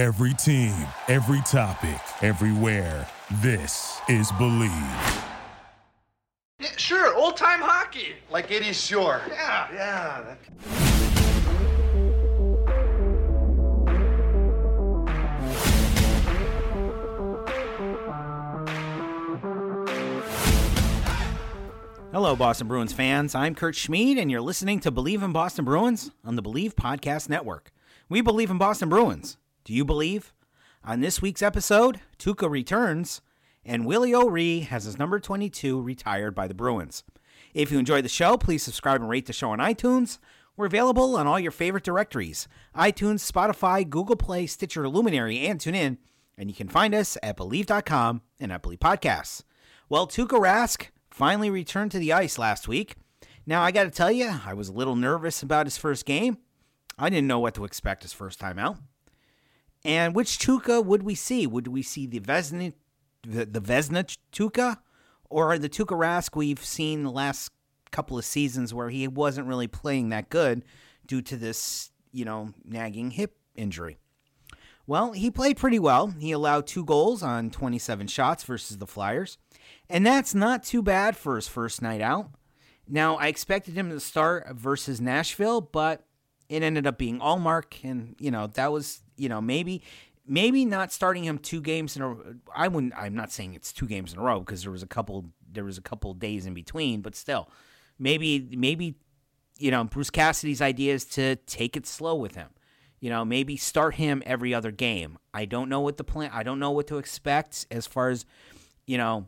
Every team, every topic, everywhere. This is Believe. Yeah, sure, old time hockey. Like 80s shore. Yeah. Yeah. That... Hello, Boston Bruins fans. I'm Kurt Schmid, and you're listening to Believe in Boston Bruins on the Believe Podcast Network. We believe in Boston Bruins. Do you believe? On this week's episode, Tuukka returns, and Willie O'Ree has his number 22 retired by the Bruins. If you enjoyed the show, please subscribe and rate the show on iTunes. We're available on all your favorite directories iTunes, Spotify, Google Play, Stitcher, Luminary, and TuneIn. And you can find us at Believe.com and at Believe Podcasts. Well, Tuukka Rask finally returned to the ice last week. Now, I got to tell you, I was a little nervous about his first game. I didn't know what to expect his first time out. And which Tuukka would we see? Would we see the Vezina, the, the Vezina Tuukka, or the Tuukka Rask we've seen the last couple of seasons where he wasn't really playing that good due to this, you know, nagging hip injury? Well, he played pretty well. He allowed two goals on 27 shots versus the Flyers. And that's not too bad for his first night out. Now, I expected him to start versus Nashville, but it ended up being Ullmark. And, you know, that was, you know, maybe. Maybe not starting him two games in a. I wouldn't. I'm not saying it's two games in a row because there was a couple. There was a couple days in between, but still, maybe maybe, you know, Bruce Cassidy's idea is to take it slow with him you know, maybe start him every other game. I don't know what the plan. I don't know what to expect as far as, you know,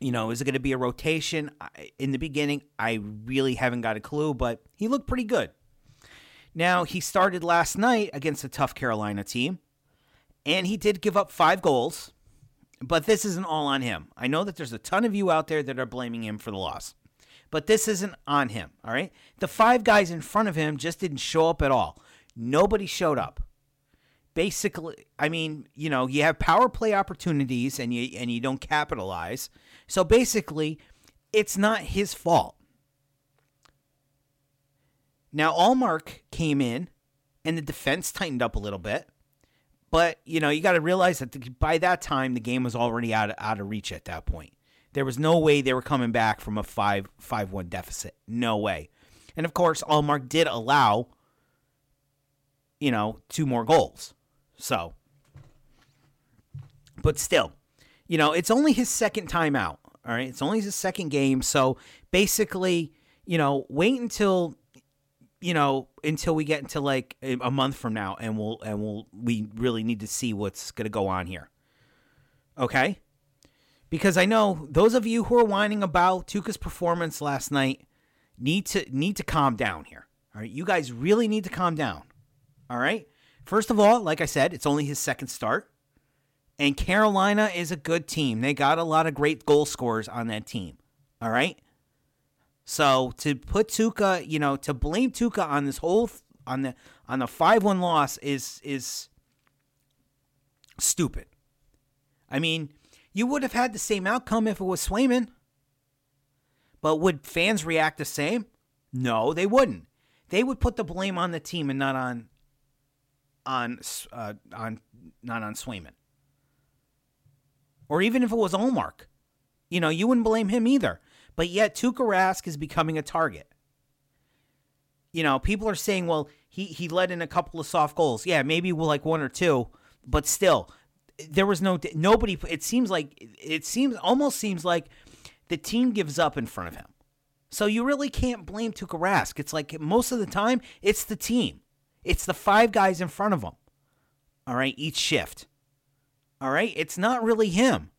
you know, is it going to be a rotation? In the beginning, I really haven't got a clue, but he looked pretty good. Now, he started last night against a tough Carolina team, and he did give up five goals, but this isn't all on him. I know that there's a ton of you out there that are blaming him for the loss, but this isn't on him, all right? The five guys in front of him just didn't show up at all. Nobody showed up. Basically, I mean, you know, you have power play opportunities and you and you don't capitalize. So basically, it's not his fault. Now, Ullmark came in and the defense tightened up a little bit. But, you know, you got to realize that the, by that time, the game was already out of, out of reach at that point. There was no way they were coming back from a 5 5 1 deficit. No way. And of course, Ullmark did allow, you know, two more goals. So, but still, you know, it's only his second time out. All right. It's only his second game. So basically, you know, wait until you know until we get into like a month from now and we'll and we'll we really need to see what's going to go on here. Okay? Because i know those of you who are whining about tuukka's performance last night need to need to calm down here. All right? You guys really need to calm down. All right? First of all like i said it's only his second start. And Carolina is a good team. They got a lot of great goal scorers on that team. All right. So to put Tuukka, you know, to blame Tuukka on this whole on the on the five one loss is is stupid. I mean, you would have had the same outcome if it was Swayman. But would fans react the same? No, they wouldn't. They would put the blame on the team and not on on uh, on not on Swayman or even if it was Ullmark. You know, you wouldn't blame him either. But yet Tuukka Rask is becoming a target. You know, people are saying, well, he, he let in a couple of soft goals. Yeah, maybe like one or two, but still, there was no nobody. It seems like it seems almost seems like the team gives up in front of him. So you really can't blame Tuukka Rask. It's like most of the time, it's the team. It's the five guys in front of him. All right, each shift. All right, it's not really him.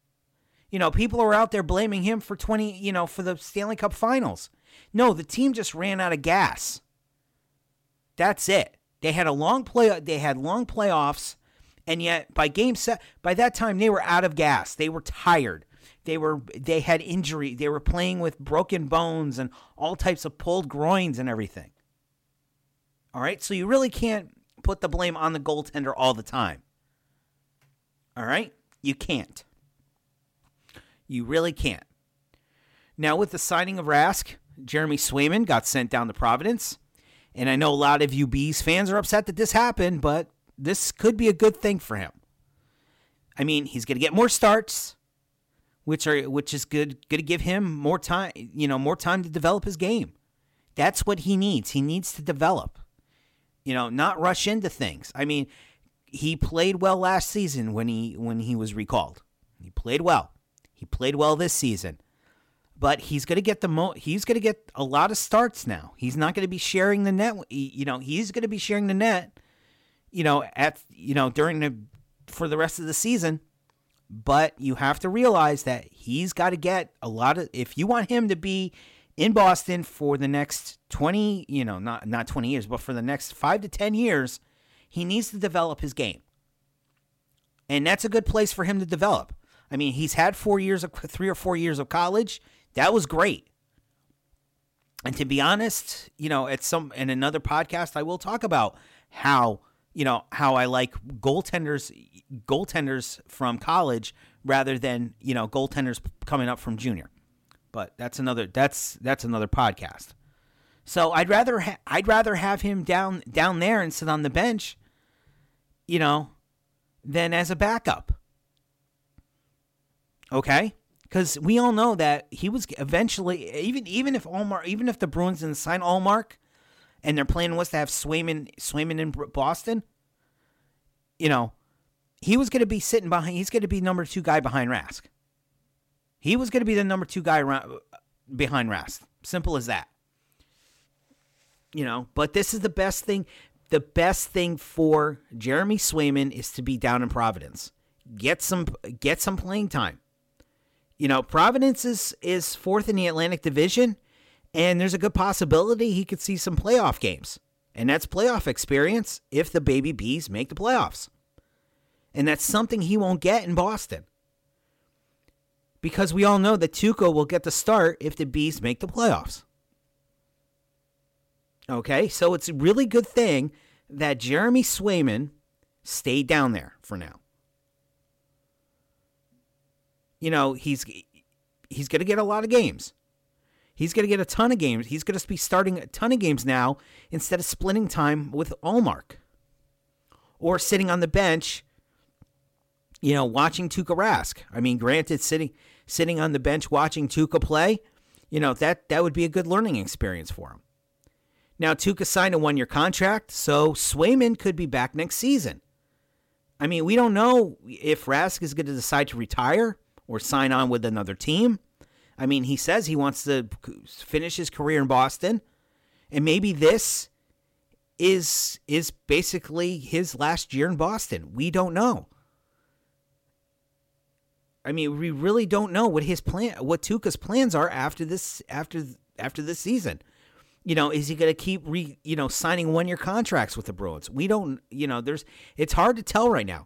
You know, people are out there blaming him for 20, you know, for the Stanley Cup finals. No, the team just ran out of gas. That's it. They had a long play they had long playoffs and yet by game set by that time they were out of gas. They were tired. They were they had injury. They were playing with broken bones and all types of pulled groins and everything. All right? So you really can't put the blame on the goaltender all the time. All right? You can't. You really can't. Now, with the signing of Rask, Jeremy Swayman got sent down to Providence. And I know a lot of you Bees fans are upset that this happened, but this could be a good thing for him. I mean, he's going to get more starts, which are which is good going to give him more time, you know, more time to develop his game. That's what he needs. He needs to develop. You know, not rush into things. I mean, he played well last season when he when he was recalled. He played well. He played well this season. But he's going to get the mo he's going to get a lot of starts now. He's not going to be sharing the net, you know, he's going to be sharing the net, you know, at you know, during the for the rest of the season. But you have to realize that he's got to get a lot of if you want him to be in Boston for the next 20, you know, not not 20 years, but for the next 5 to 10 years, he needs to develop his game. And that's a good place for him to develop. I mean, he's had 4 years of 3 or 4 years of college. That was great. And to be honest, you know, at some in another podcast I will talk about how, you know, how I like goaltenders goaltenders from college rather than, you know, goaltenders coming up from junior but that's another that's that's another podcast. So I'd rather ha- I'd rather have him down down there and sit on the bench, you know, than as a backup. Okay? Cuz we all know that he was eventually even even if Ullmark even if the Bruins didn't sign Ullmark and their plan was to have Swayman Swayman in Boston, you know, he was going to be sitting behind he's going to be number 2 guy behind Rask. He was going to be the number two guy behind Rask. Simple as that. You know, but this is the best thing. The best thing for Jeremy Swayman is to be down in Providence. Get some get some playing time. You know, Providence is is fourth in the Atlantic Division, and there's a good possibility he could see some playoff games. And that's playoff experience if the baby bees make the playoffs. And that's something he won't get in Boston because we all know that Tuukka will get the start if the Bees make the playoffs. Okay, so it's a really good thing that Jeremy Swayman stayed down there for now. You know, he's he's going to get a lot of games. He's going to get a ton of games. He's going to be starting a ton of games now instead of splitting time with Ullmark or sitting on the bench, you know, watching Tuukka Rask. I mean, granted, sitting sitting on the bench watching Tuukka play, you know, that, that would be a good learning experience for him. Now, Tuukka signed a one year contract, so Swayman could be back next season. I mean, we don't know if Rask is going to decide to retire or sign on with another team. I mean, he says he wants to finish his career in Boston, and maybe this is is basically his last year in Boston. We don't know. I mean, we really don't know what his plan, what Tuukka's plans are after this, after after this season. You know, is he going to keep re, you know, signing one year contracts with the Bruins? We don't, you know, there's, it's hard to tell right now.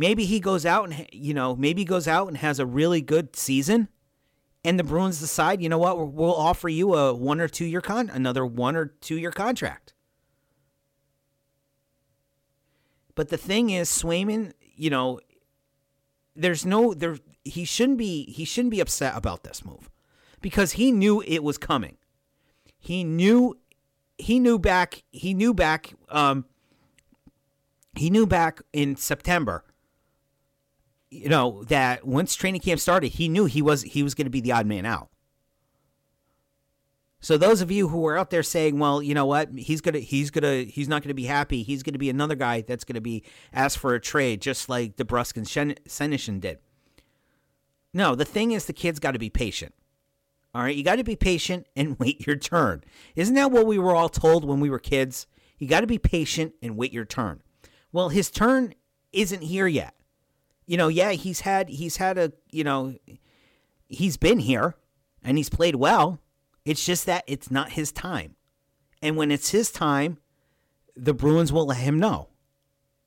Maybe he goes out and, you know, maybe he goes out and has a really good season, and the Bruins decide, you know what, we'll offer you a one or two year con, another one or two year contract. But the thing is, Swayman, you know, there's no there he shouldn't be he shouldn't be upset about this move because he knew it was coming. He knew he knew back he knew back um he knew back in September you know that once training camp started he knew he was he was going to be the odd man out. So those of you who are out there saying, "Well, you know what? He's gonna, he's gonna, he's not gonna be happy. He's gonna be another guy that's gonna be asked for a trade, just like DeBrusk and Senyshyn did." No, the thing is, the kid's got to be patient. All right, you got to be patient and wait your turn. Isn't that what we were all told when we were kids? You got to be patient and wait your turn. Well, his turn isn't here yet. You know, yeah, he's had he's had a, you know, he's been here and he's played well. It's just that it's not his time. And when it's his time, the Bruins will let him know.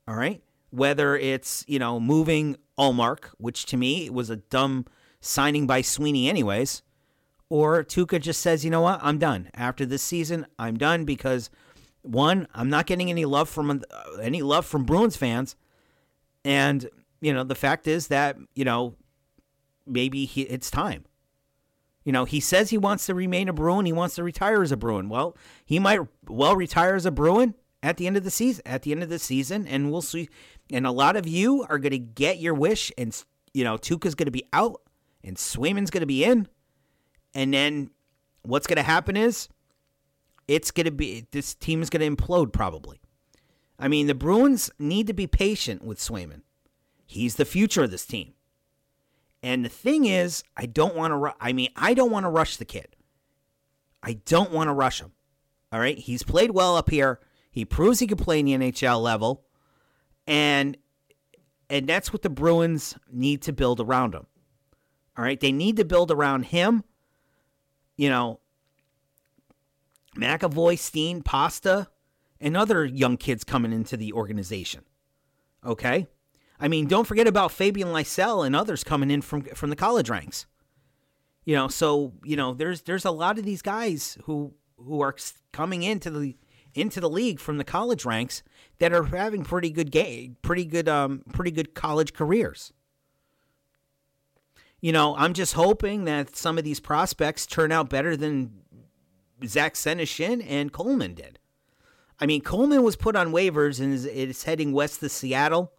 All right? Whether it's, you know, moving Ullmark, which to me was a dumb signing by Sweeney, anyways. Or Tuukka just says, you know what, I'm done. After this season, I'm done because one, I'm not getting any love from uh, any love from Bruins fans, and you know the fact is that you know maybe he, it's time. You know, he says he wants to remain a Bruin. He wants to retire as a Bruin. Well, he might well retire as a Bruin at the end of the season. At the end of the season, and we'll see. And a lot of you are going to get your wish, and you know Tuukka's going to be out, and Swayman's going to be in, and then what's going to happen is it's going to be this team is going to implode probably. I mean, the Bruins need to be patient with Swayman. He's the future of this team. And the thing is, I don't want to. Ru- I mean, I don't want to rush the kid. I don't want to rush him. All right, he's played well up here. He proves he can play in the NHL level, and and that's what the Bruins need to build around him. All right, they need to build around him. You know, McAvoy, Steen, Pasta, and other young kids coming into the organization. Okay, I mean, don't forget about Fabian Lysell and others coming in from from the college ranks. You know, so you know, there's there's a lot of these guys who who are coming into the into the league from the college ranks that are having pretty good game, pretty good um pretty good college careers. You know, I'm just hoping that some of these prospects turn out better than Zach Senyshyn and Kuhlman did. I mean, Kuhlman was put on waivers and is, is heading west to Seattle.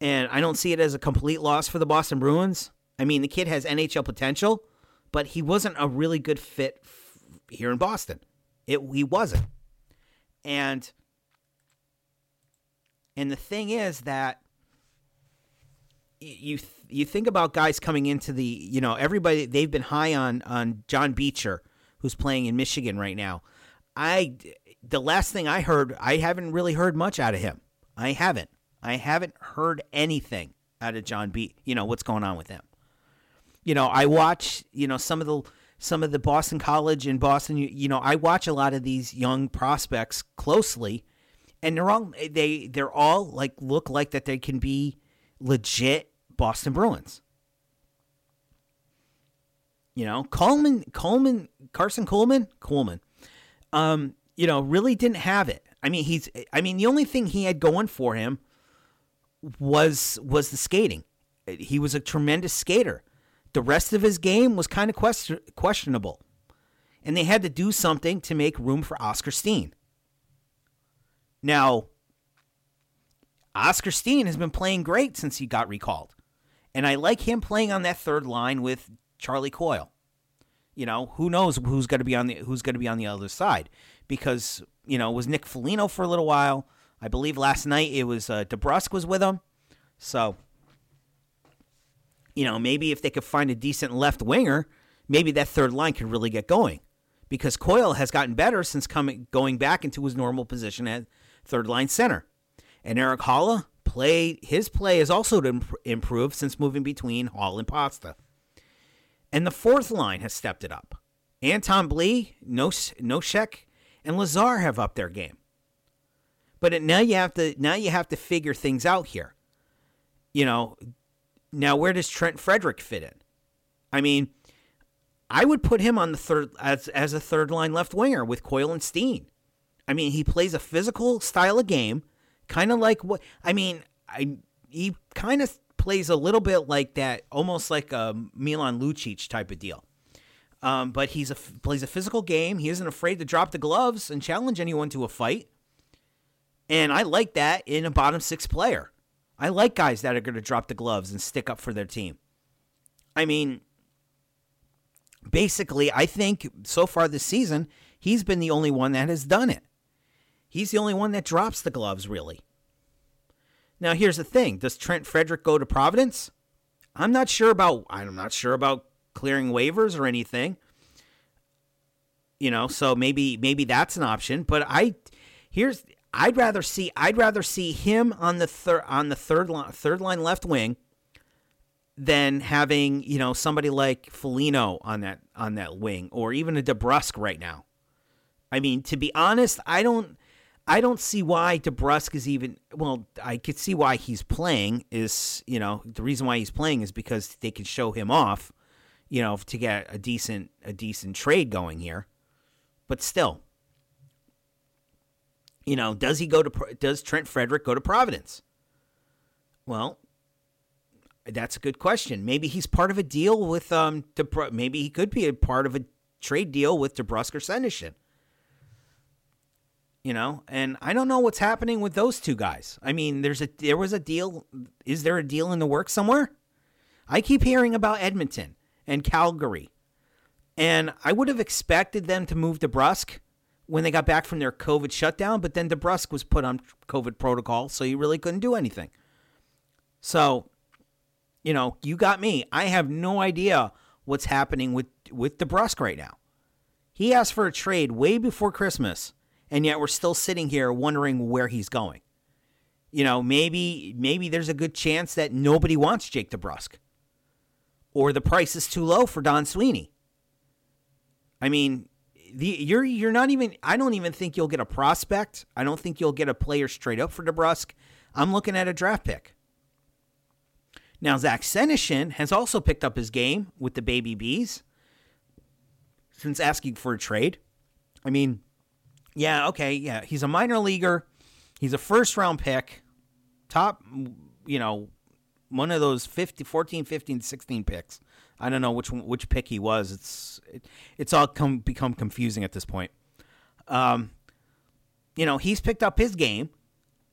And I don't see it as a complete loss for the Boston Bruins. I mean, the kid has NHL potential, but he wasn't a really good fit f- here in Boston. It he wasn't. And and the thing is that you you think about guys coming into the you know everybody they've been high on on John Beecher who's playing in Michigan right now. I the last thing I heard, I haven't really heard much out of him. I haven't. I haven't heard anything out of John B. You know what's going on with him. You know, I watch. You know some of the some of the Boston College in Boston. You, you know, I watch a lot of these young prospects closely, and they're all they they're all like look like that they can be legit Boston Bruins. You know, Kuhlman, Kuhlman, Karson Kuhlman, Kuhlman. Um, you know, really didn't have it. I mean, he's. I mean, the only thing he had going for him was was the skating. He was a tremendous skater. The rest of his game was kind of question, questionable, and they had to do something to make room for Oskar Steen. Now, Oskar Steen has been playing great since he got recalled, and I like him playing on that third line with Charlie Coyle. You know, who knows who's going to be on the who's going to be on the other side because you know was Nick Foligno for a little while. I believe last night it was uh, DeBrusk was with him. So, you know, maybe if they could find a decent left winger, maybe that third line could really get going. Because Coyle has gotten better since coming going back into his normal position at third line center. And Erik Haula played his play has also improved since moving between Hall and Pasta. And the fourth line has stepped it up. Anton Blidh, Nosek, and Lazar have upped their game. But now you have to now you have to figure things out here. You know, now where does Trent Frederic fit in? I mean, I would put him on the third as as a third line left winger with Coyle and Steen. I mean, he plays a physical style of game, kind of like what I mean. I he kind of plays a little bit like that, almost like a Milan Lucic type of deal. Um, but he's a plays a physical game. He isn't afraid to drop the gloves and challenge anyone to a fight. And I like that in a bottom six player. I like guys that are going to drop the gloves and stick up for their team. I mean, basically, I think so far this season, he's been the only one that has done it. He's the only one that drops the gloves, really. Now, here's the thing: Does Trent Frederic go to Providence? I'm not sure about. I'm not sure about clearing waivers or anything. You know, so maybe maybe that's an option. But I here's I'd rather see I'd rather see him on the third on the third line third line left wing than having you know somebody like Foligno on that on that wing or even a DeBrusk right now. I mean, to be honest, I don't I don't see why DeBrusk is even well. I could see why he's playing is you know the reason why he's playing is because they can show him off, you know, to get a decent a decent trade going here. But still, you know, does he go to does Trent Frederic go to Providence? Well, that's a good question. Maybe he's part of a deal with um. DeBr- maybe he could be a part of a trade deal with DeBrusk or Senyshyn. You know, and I don't know what's happening with those two guys. I mean, there's a there was a deal. Is there a deal in the works somewhere? I keep hearing about Edmonton and Calgary, and I would have expected them to move DeBrusk when they got back from their COVID shutdown, but then DeBrusk was put on COVID protocol, so he really couldn't do anything. So, you know, you got me. I have no idea what's happening with with DeBrusk right now. He asked for a trade way before Christmas, and yet we're still sitting here wondering where he's going. You know, maybe maybe there's a good chance that nobody wants Jake DeBrusk. Or the price is too low for Don Sweeney. I mean, the you're you're not even I don't even think you'll get a prospect. I don't think you'll get a player straight up for DeBrusk. I'm looking at a draft pick. Now Zach Senyshyn has also picked up his game with the Baby Bees since asking for a trade. I mean, yeah, okay, yeah, he's a minor leaguer. He's a first round pick. Top, you know, one of those 50, 14, 15, 16 picks. I don't know which which pick he was. It's it, it's all come become confusing at this point. Um, you know, he's picked up his game,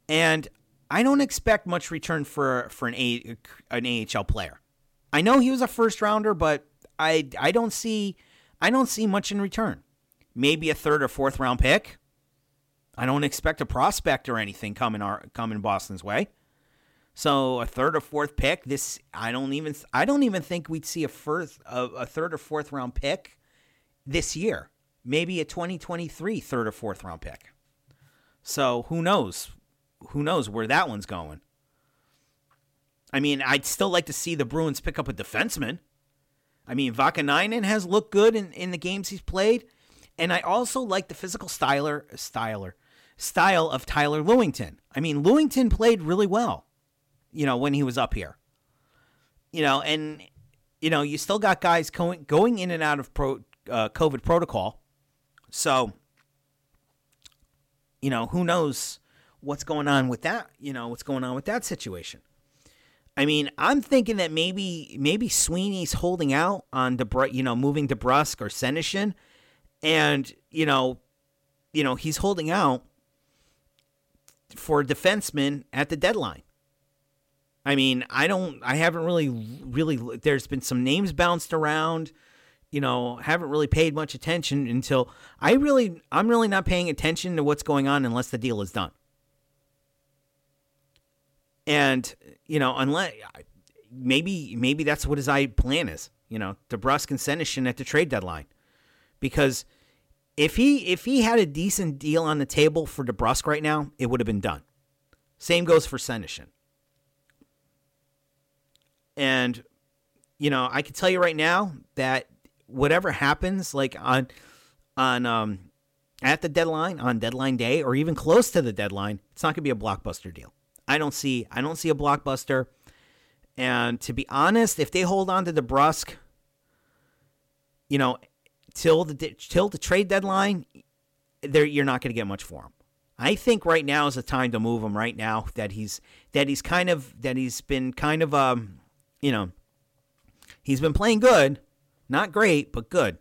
and I don't expect much return for for an a an AHL player. I know he was a first rounder, but I I don't see I don't see much in return. Maybe a third or fourth round pick. I don't expect a prospect or anything coming our coming Boston's way. So a third or fourth pick. This I don't even I don't even think we'd see a first a, a third or fourth round pick this year. Maybe a 2023 third or fourth round pick. So who knows? Who knows where that one's going? I mean, I'd still like to see the Bruins pick up a defenseman. I mean, Vaakanainen has looked good in, in the games he's played. And I also like the physical styler, styler, style of Tyler Lewington. I mean, Lewington played really well you know, when he was up here. You know, and you know, you still got guys going going in and out of pro, uh, COVID protocol. So, you know, who knows what's going on with that? You know, what's going on with that situation? I mean, I'm thinking that maybe maybe Sweeney's holding out on the you know moving DeBrusk or Senyshyn, and you know, you know he's holding out for a defenseman at the deadline. I mean, I don't, I haven't really, really, there's been some names bounced around, you know, haven't really paid much attention until I really, I'm really not paying attention to what's going on unless the deal is done. And, you know, unless, maybe, maybe that's what his plan is, you know, DeBrusk and Senyshyn at the trade deadline. Because if he, if he had a decent deal on the table for DeBrusk right now, it would have been done. Same goes for Senyshyn. And you know, I can tell you right now that whatever happens, like on on um at the deadline, on deadline day, or even close to the deadline, it's not gonna be a blockbuster deal. I don't see I don't see a blockbuster. And to be honest, if they hold on to DeBrusk, you know, till the till the trade deadline, there you're not going to get much for him. I think right now is the time to move him. Right now that he's that he's kind of that he's been kind of um you know, he's been playing good, not great, but good.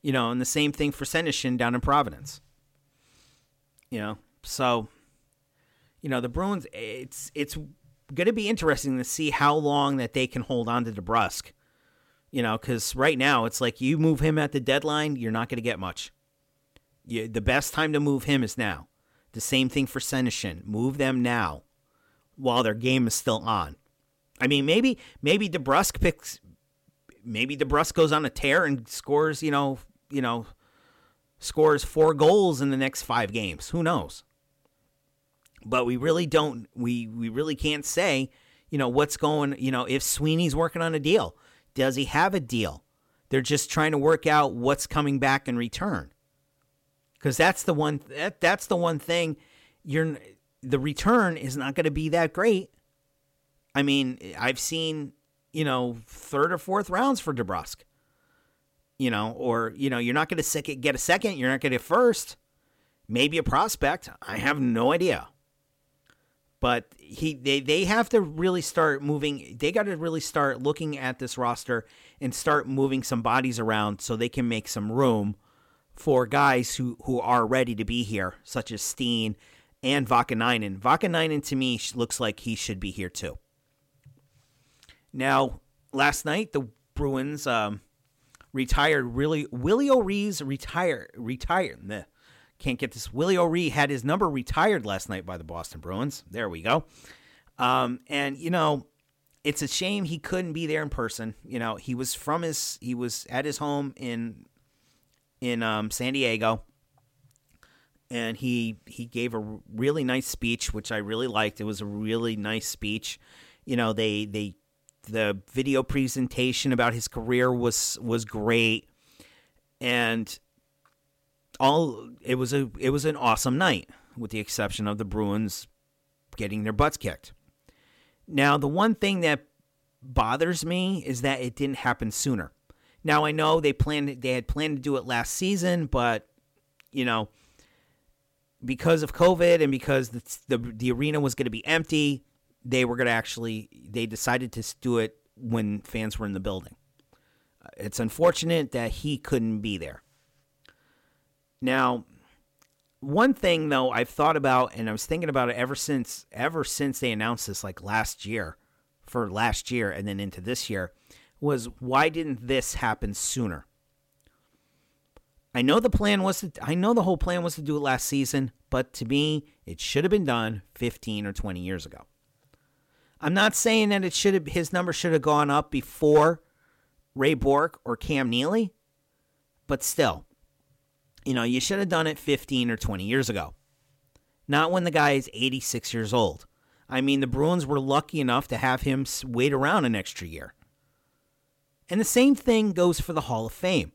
You know, and the same thing for Senyshyn down in Providence. You know, so you know the Bruins. It's it's going to be interesting to see how long that they can hold on to DeBrusk. You know, because right now it's like you move him at the deadline, you're not going to get much. You, the best time to move him is now. The same thing for Senyshyn. Move them now while their game is still on. I mean, maybe maybe DeBrusk picks, maybe DeBrusk goes on a tear and scores, you know, you know, scores four goals in the next five games. Who knows? But we really don't. We we really can't say, you know, what's going. You know, if Sweeney's working on a deal, does he have a deal? They're just trying to work out what's coming back in return. Because that's the one. That, that's the one thing. You're the return is not going to be that great I mean, I've seen, you know, third or fourth rounds for DeBrusk. You know, or, you know, you're not going to get a second, you're not going to get first. Maybe a prospect. I have no idea. But he they, they have to really start moving they got to really start looking at this roster and start moving some bodies around so they can make some room for guys who, who are ready to be here, such as Steen and Vaakanainen. Vaakanainen to me looks like he should be here too. Now, last night the Bruins um, retired. Really, Willie O'Ree's retired. Retired. Meh. Can't get this. Willie O'Ree had his number retired last night by the Boston Bruins. There we go. Um, and you know, it's a shame he couldn't be there in person. You know, he was from his he was at his home in in um, San Diego, and he he gave a really nice speech, which I really liked. It was a really nice speech. You know, they they the video presentation about his career was was great, and all it was a it was an awesome night, with the exception of the Bruins getting their butts kicked. Now, the one thing that bothers me is that it didn't happen sooner. Now, I know they planned they had planned to do it last season, but you know, because of COVID and because the the, the arena was going to be empty, they were going to actually they decided to do it when fans were in the building. Uh, it's unfortunate that he couldn't be there. Now, one thing though I've thought about and I was thinking about it ever since ever since they announced this like last year for last year and then into this year was why didn't this happen sooner? I know the plan was to I know the whole plan was to do it last season, but to me it should have been done 15 or 20 years ago. I'm not saying that it should have his number should have gone up before Ray Bourque or Cam Neely, but still, you know, you should have done it 15 or 20 years ago. Not when the guy is 86 years old. I mean, the Bruins were lucky enough to have him wait around an extra year. And the same thing goes for the Hall of Fame.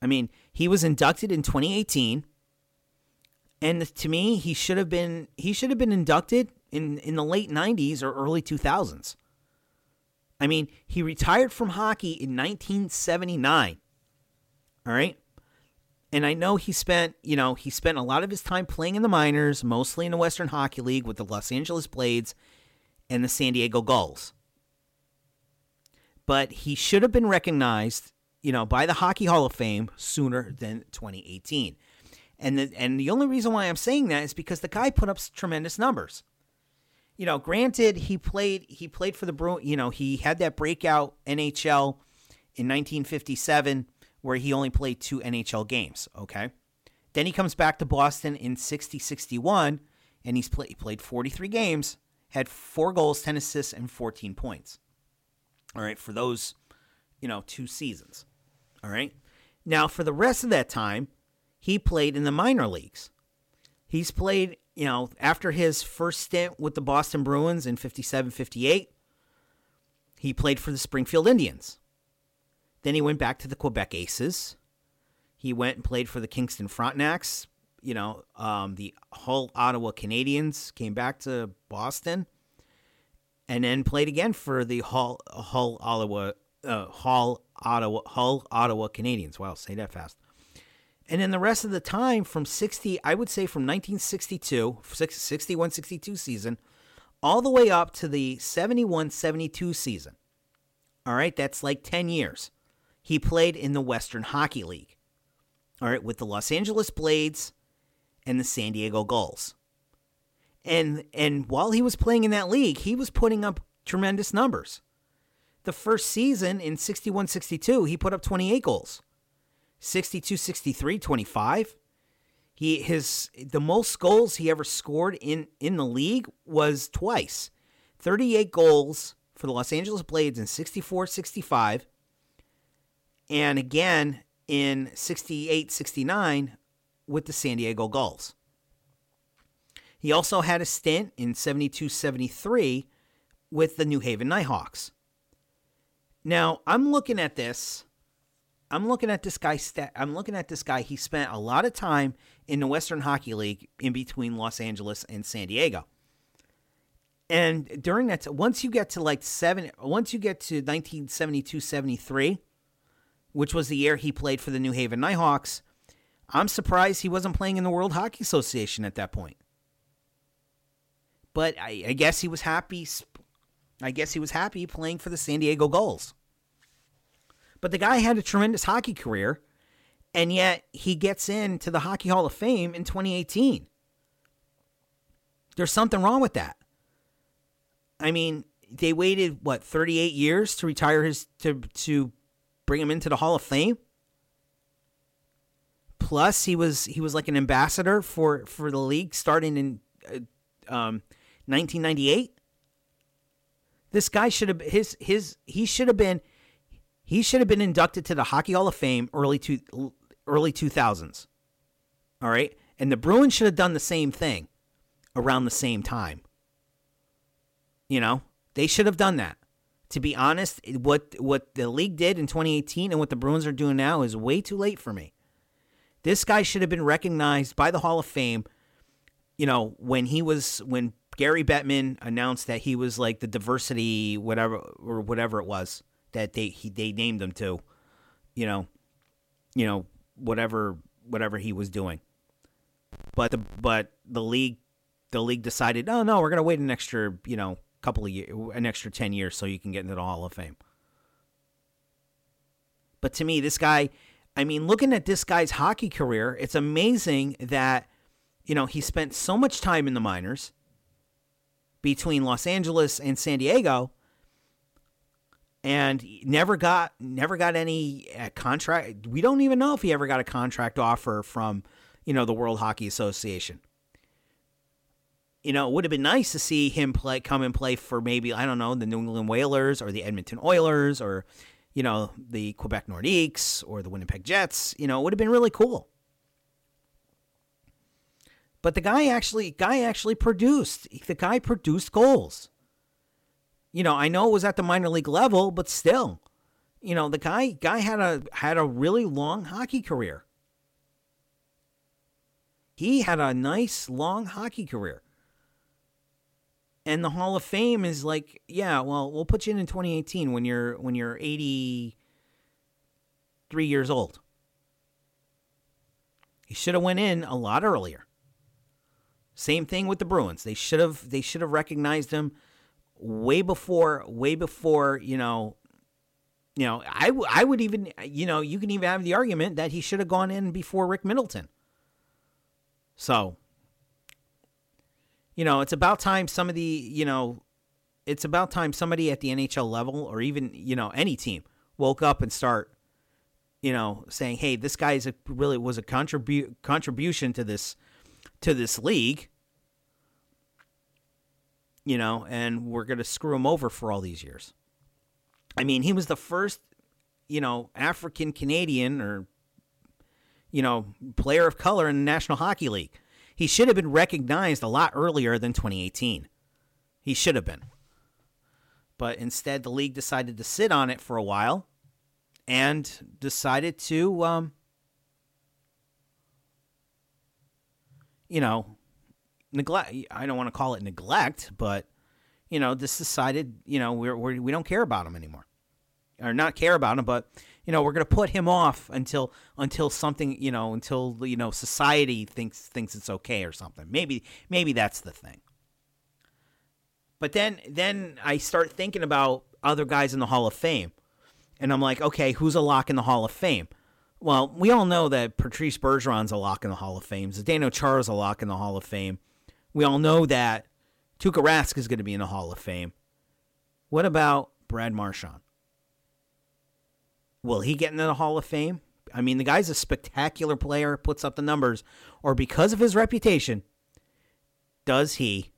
I mean, he was inducted in 2018, and to me, he should have been he should have been inducted in in the late 90s or early 2000s. I mean, he retired from hockey in 1979. All right? And I know he spent, you know, he spent a lot of his time playing in the minors, mostly in the Western Hockey League with the Los Angeles Blades and the San Diego Gulls. But he should have been recognized, you know, by the Hockey Hall of Fame sooner than 2018. And the, and the only reason why I'm saying that is because the guy put up tremendous numbers. You know, granted he played he played for the Bruins, you know, he had that breakout NHL in 1957 where he only played two NHL games. Okay. Then he comes back to Boston in 60 61, and he's play, he played 43 games, had four goals, 10 assists, and 14 points. All right. For those, you know, two seasons. All right. Now, for the rest of that time, he played in the minor leagues. He's played, you know, after his first stint with the Boston Bruins in 57 58, he played for the Springfield Indians. Then he went back to the Quebec Aces. He went and played for the Kingston Frontenacs. You know, um, the Hull Ottawa Canadiens came back to Boston, and then played again for the Hull Hull Ottawa uh, Hull Ottawa Hull Ottawa Canadiens. Wow, say that fast. And then the rest of the time from 60, I would say from 1962, 61 62 season, all the way up to the 71 72 season. All right, that's like 10 years. He played in the Western Hockey League, all right, with the Los Angeles Blades and the San Diego Gulls. And and while he was playing in that league, he was putting up tremendous numbers. The first season in 61-62, he put up 28 goals. 62-63, 25. He his the most goals he ever scored in in the league was twice. 38 goals for the Los Angeles Blades in 64-65 and again in 68 69 with the San Diego Gulls. He also had a stint in 72 73 with the New Haven Nighthawks. Now, I'm looking at this. I'm looking at this guy. Stat, I'm looking at this guy. He spent a lot of time in the Western Hockey League in between Los Angeles and San Diego. And during that, once you get to like seven, once you get to 1972 73, which was the year he played for the New Haven Nighthawks, I'm surprised he wasn't playing in the World Hockey Association at that point. But I, I guess he was happy. I guess he was happy playing for the San Diego Gulls. But the guy had a tremendous hockey career, And yet he gets into the Hockey Hall of Fame in 2018. There's something wrong with that. I mean, they waited what 38 years to retire his to to bring him into the Hall of Fame. Plus, he was he was like an ambassador for for the league starting in uh, um, 1998. This guy should have his his he should have been he should have been inducted to the Hockey Hall of Fame early to early 2000s. All right? And the Bruins should have done the same thing around the same time. You know, they should have done that. To be honest, what what the league did in 2018 and what the Bruins are doing now is way too late for me. This guy should have been recognized by the Hall of Fame, you know, when he was when Gary Bettman announced that he was like the diversity whatever or whatever it was that they he, they named him to, you know, you know, whatever whatever he was doing. But the but the league the league decided, oh no, we're gonna wait an extra, you know, couple of years, an extra ten years, so you can get into the Hall of Fame. But to me, this guy, I mean, looking at this guy's hockey career, it's amazing that you know he spent so much time in the minors between Los Angeles and San Diego and never got never got any uh, contract. We don't even know if he ever got a contract offer from you know the World Hockey Association. You know, it would have been nice to see him play, come and play for maybe I don't know the New England Whalers or the Edmonton Oilers or you know the Quebec Nordiques or the Winnipeg Jets. You know, it would have been really cool. But the guy actually, guy actually produced. The guy produced goals. You know, I know it was at the minor league level, but still, you know, the guy guy had a had a really long hockey career. He had a nice long hockey career. And the Hall of Fame is like, yeah, well, we'll put you in in 2018 when you're when you're 83 years old. He should have went in a lot earlier. Same thing with the Bruins. They should have they should have recognized him way before way before you know you know I, w- I would even you know you can even have the argument that he should have gone in before rick middleton. So you know it's about time some of the you know it's about time somebody at the nhl level or even you know any team woke up and start you know saying hey this guy is a, really was a contribu- contribution to this to this league you know, and we're going to screw him over for all these years. I mean, he was the first, you know, African Canadian or, you know, player of color in the National Hockey League. He should have been recognized a lot earlier than 2018. He should have been. But instead, the league decided to sit on it for a while and decided to, um, you know, neglect. I don't want to call it neglect, but you know, this decided, you know, we're, we're we don't care about him anymore, or not care about him, but you know, we're going to put him off until until something, you know, until you know society thinks thinks it's okay or something. Maybe maybe that's the thing. But then then I start thinking about other guys in the Hall of Fame, and I'm like, okay, who's a lock in the Hall of Fame? Well, we all know that Patrice Bergeron's a lock in the Hall of Fame. Zdeno Chara's a lock in the Hall of Fame. We all know that Tuukka Rask is going to be in the Hall of Fame. What about Brad Marchand? Will he get into the Hall of Fame? I mean, the guy's a spectacular player, puts up the numbers, or because of his reputation, does he,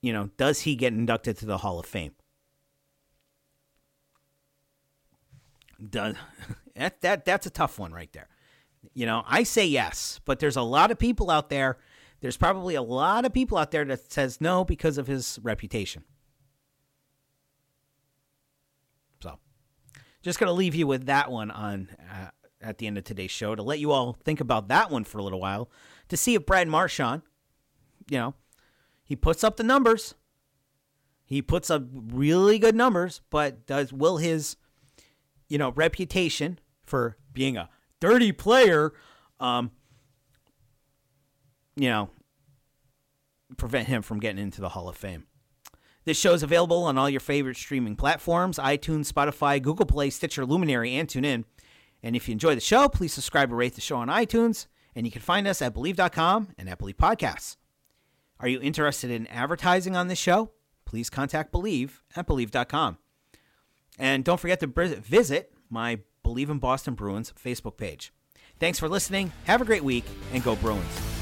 you know, does he get inducted to the Hall of Fame? Does that that that's a tough one right there. You know, I say yes, but there's a lot of people out there there's probably a lot of people out there that says no because of his reputation. So, just going to leave you with that one on uh, at the end of today's show to let you all think about that one for a little while to see if Brad Marchand, you know, he puts up the numbers. He puts up really good numbers, but does will his you know reputation for being a dirty player um, you know, prevent him from getting into the Hall of Fame. This show is available on all your favorite streaming platforms iTunes, Spotify, Google Play, Stitcher, Luminary, and TuneIn. And if you enjoy the show, please subscribe and rate the show on iTunes. And you can find us at Believe.com and at Believe Podcasts. Are you interested in advertising on this show? Please contact Believe at Believe.com. And don't forget to visit my Believe in Boston Bruins Facebook page. Thanks for listening. Have a great week and go Bruins.